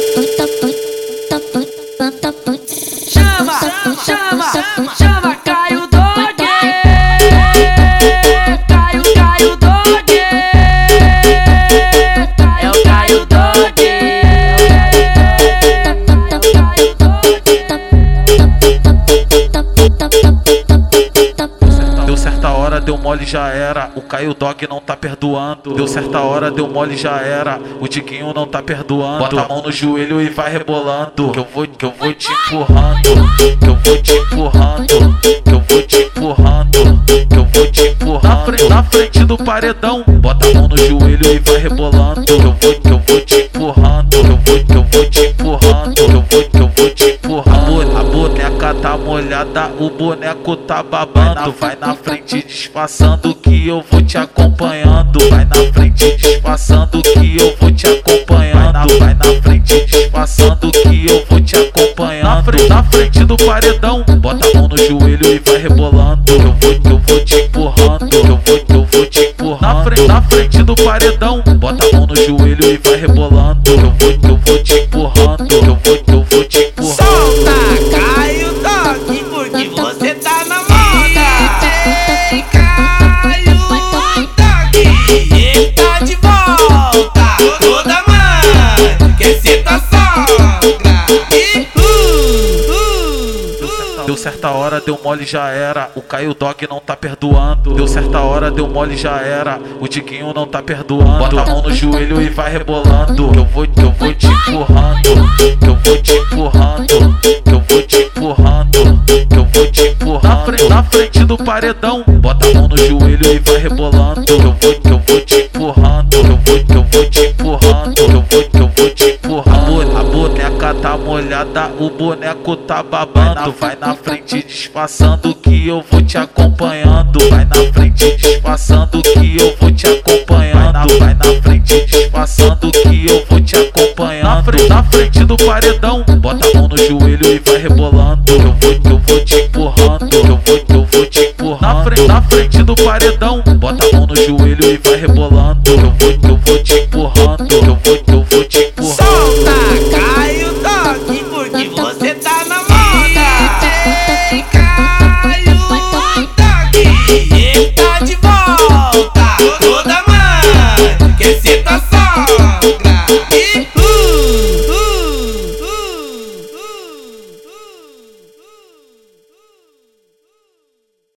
top. Deu mole, já era. O Caio Dog não tá perdoando. Deu certa hora, deu mole, já era. O Diguinho não tá perdoando. Bota a mão no joelho e vai rebolando. Que eu vou, que eu vou te empurrando. Que eu vou te empurrando. Que eu vou te empurrando. Que eu vou te empurrando. Na frente, na frente do paredão. Bota a mão no joelho e vai rebolando. Que eu vou, que eu vou te tá molhada, o boneco tá babando. Vai na frente disfarçando que eu vou te acompanhando. Vai na frente disfarçando que eu vou te acompanhando. Vai na frente disfarçando que eu vou te acompanhando. Na frente, na frente do paredão, bota a mão no joelho e vai rebolando. Que eu vou, que eu vou te empurrando. Que eu vou, que eu vou te empurrando. Na frente, na frente do paredão, bota a mão certa hora, deu mole, já era. O Caio Dog não tá perdoando. Deu certa hora, deu mole, já era. O Diguinho não tá perdoando. Bota a mão no joelho e vai rebolando. Que eu vou, que eu vou te empurrando. Que eu vou te empurrando. Que eu vou te empurrando. Que eu vou te empurrando. Na frente, na frente do paredão. Bota a mão no joelho e vai rebolando. Que eu vou, que eu vou te empurrando. Que eu vou, que eu vou te empurrando. Que eu vou, tá molhada, o boneco tá babando. Vai na frente disfarçando que eu vou te acompanhando. Vai na frente disfarçando que eu vou te acompanhando. Vai na frente disfarçando que eu vou te acompanhando. Na frente, na frente do paredão, bota a mão no joelho e vai rebolando. Que eu vou, que eu vou te empurrando. Eu vou, eu vou te empurrando. Na frente, na frente do paredão, bota a mão no joelho e vai rebolando. que se